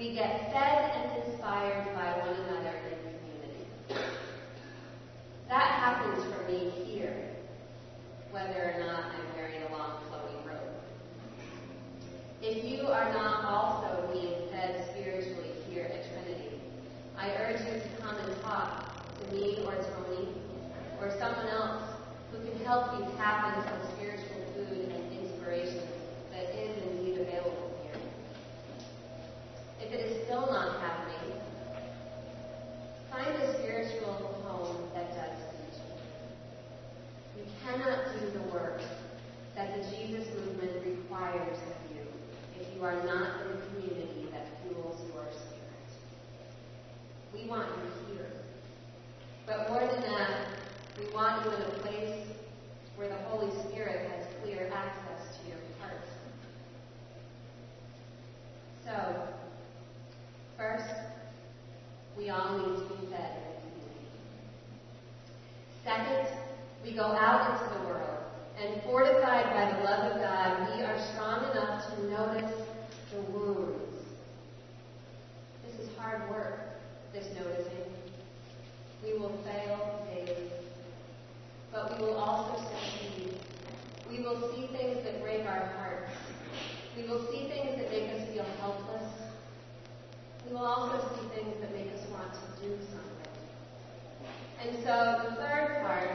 we get fed and inspired by one another in community. That happens for me here, whether or not I'm wearing a long flowing robe. If you are not also being fed spiritually here at Trinity, I urge you to come and talk to me or Tony or someone else who can help you tap into the spiritual food and inspiration that is indeed available here. If it is still not happening, find a spiritual home that does teach you. You cannot do the work that the Jesus movement requires of you if you are not in a community that fuels your spirit. We want you here. But more than that, we want you in a place where the Holy Spirit has clear access to your heart. So, first, we all need to be fed. Second, we go out into the world, and fortified by the love of God, we are strong enough to notice the wounds. This is hard work, this noticing. We will fail daily, but we will also succeed. We will see things that break our hearts. We will see things that make us feel helpless. We will also see things that make us want to do something. And so the third part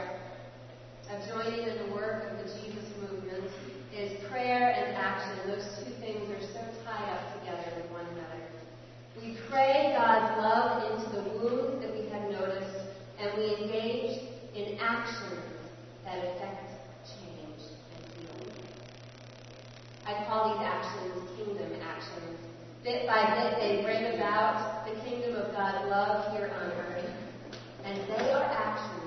of joining in the work of the Jesus movement is prayer and action. Those two things are so tied up together with one another. We pray God's love into the wounds that we have noticed, and we engage in actions that affect change and healing. I call these actions kingdom actions. Bit by bit, they bring about the kingdom of God's love here on earth, and they are actions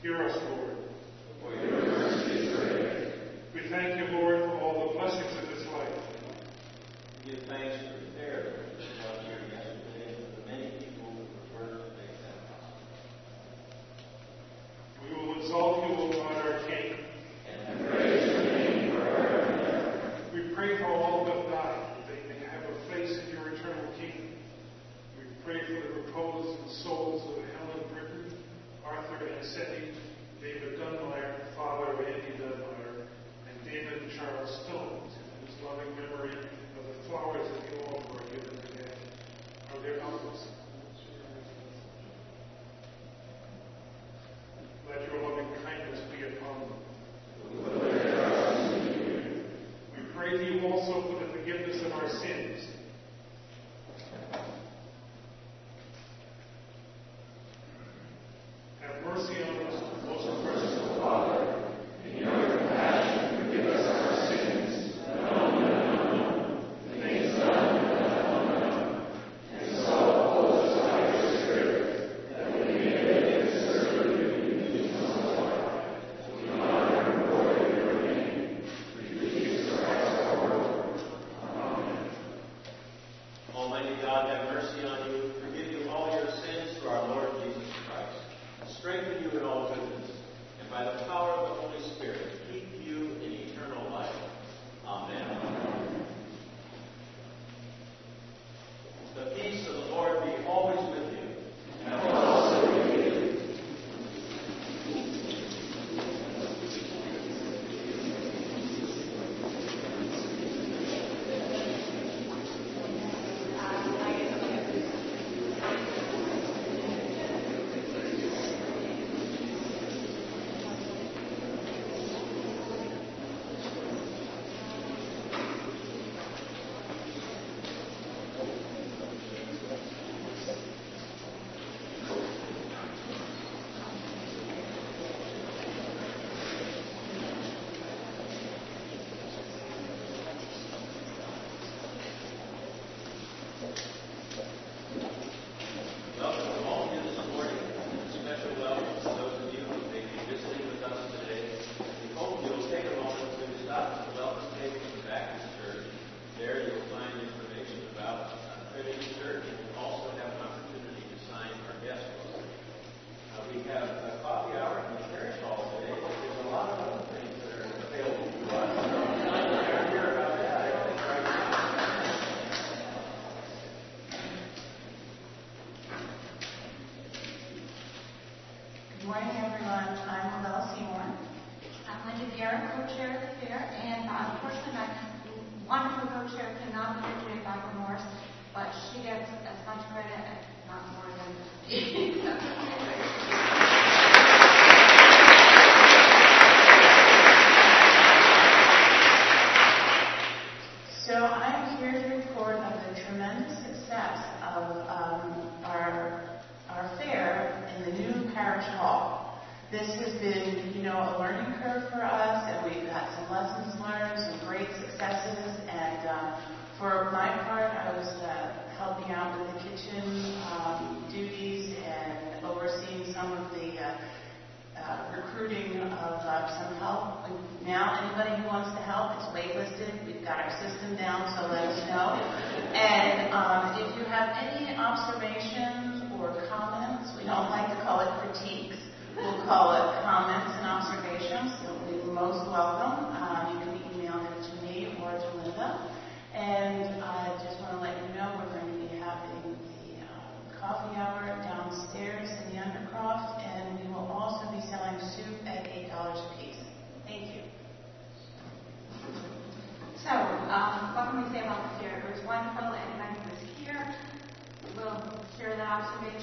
Hear us, Lord. house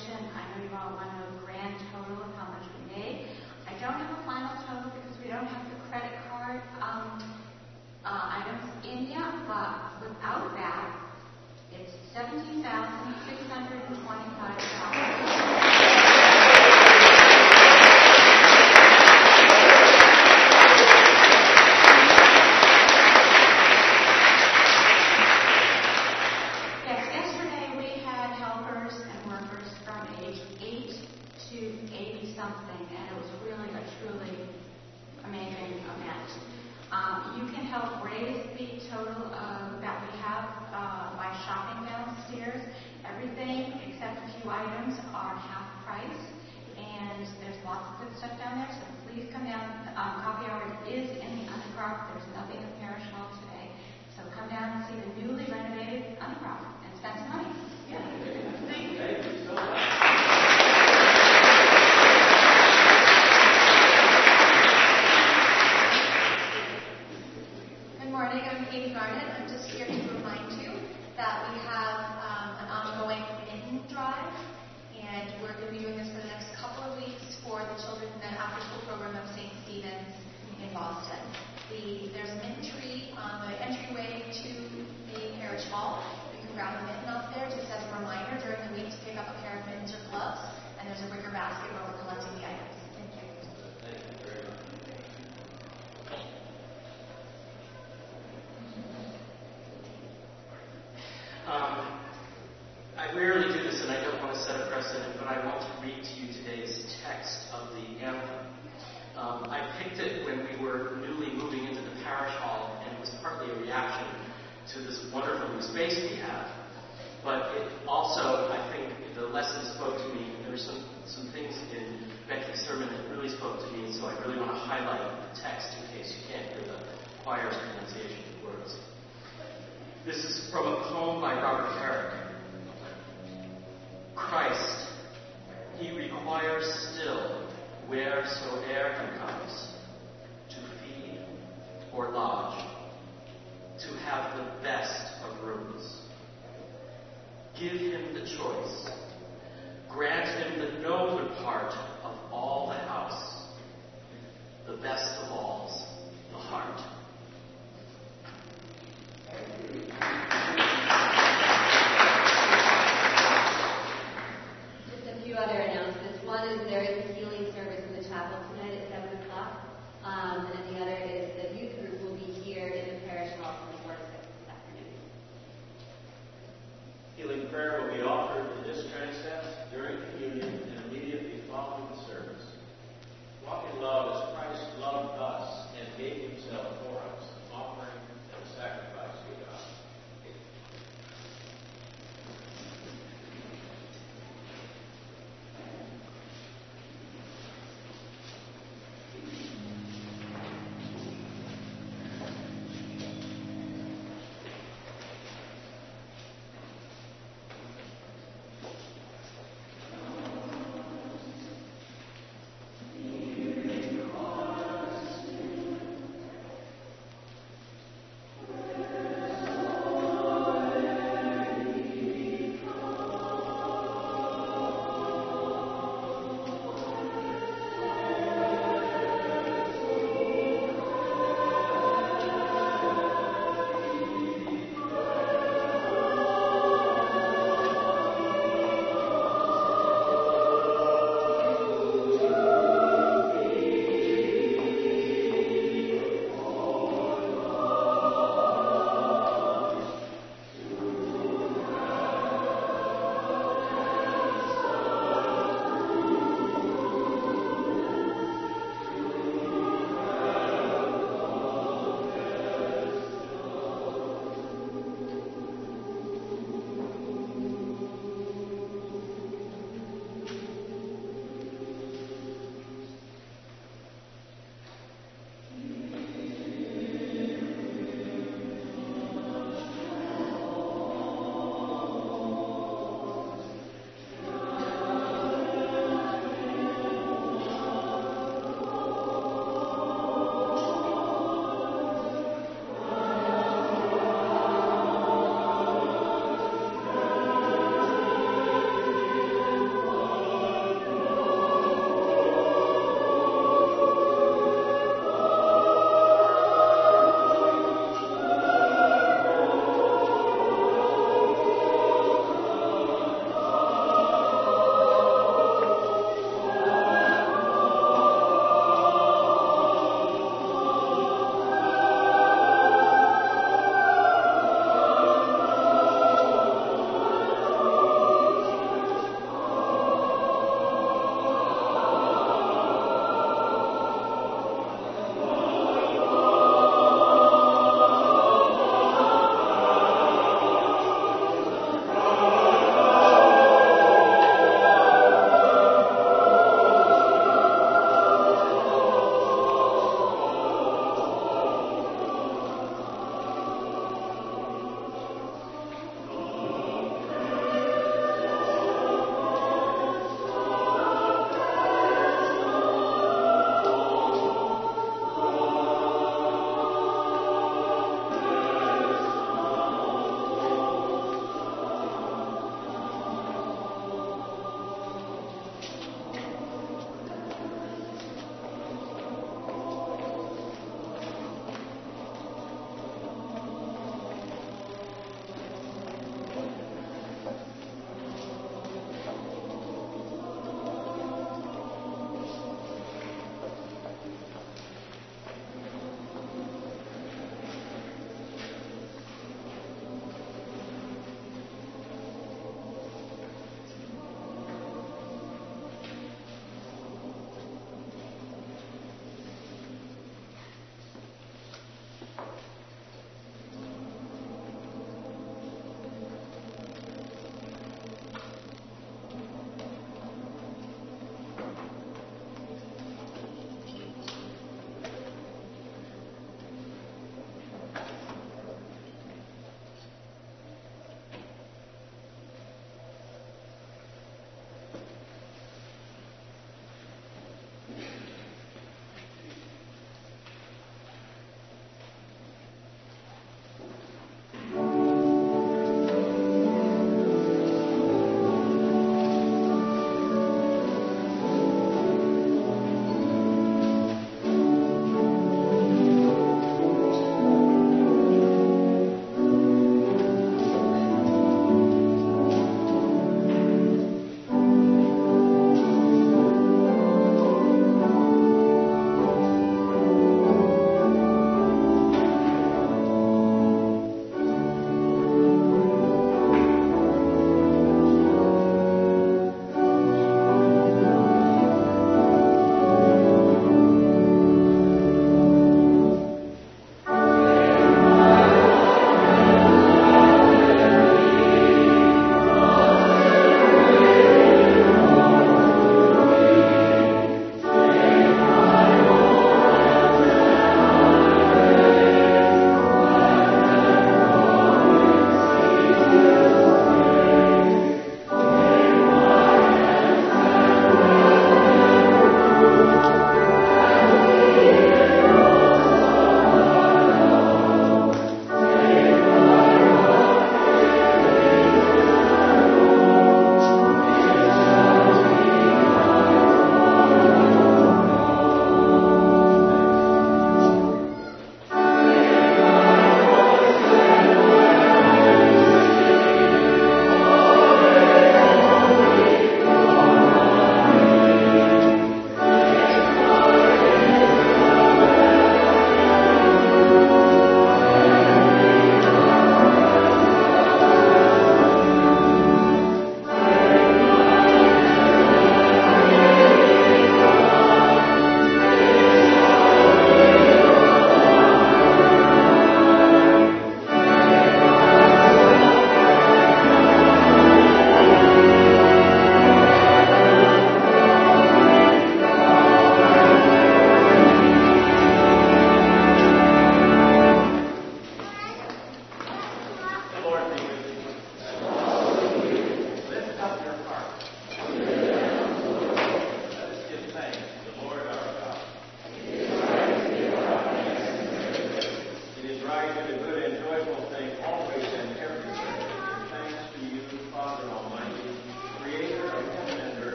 This is from a poem by Robert Herrick. Christ, he requires still, wheresoe'er he comes, to feed or lodge, to have the best of rooms. Give him the choice. Grant him the noble part of all the house, the best of all, the heart.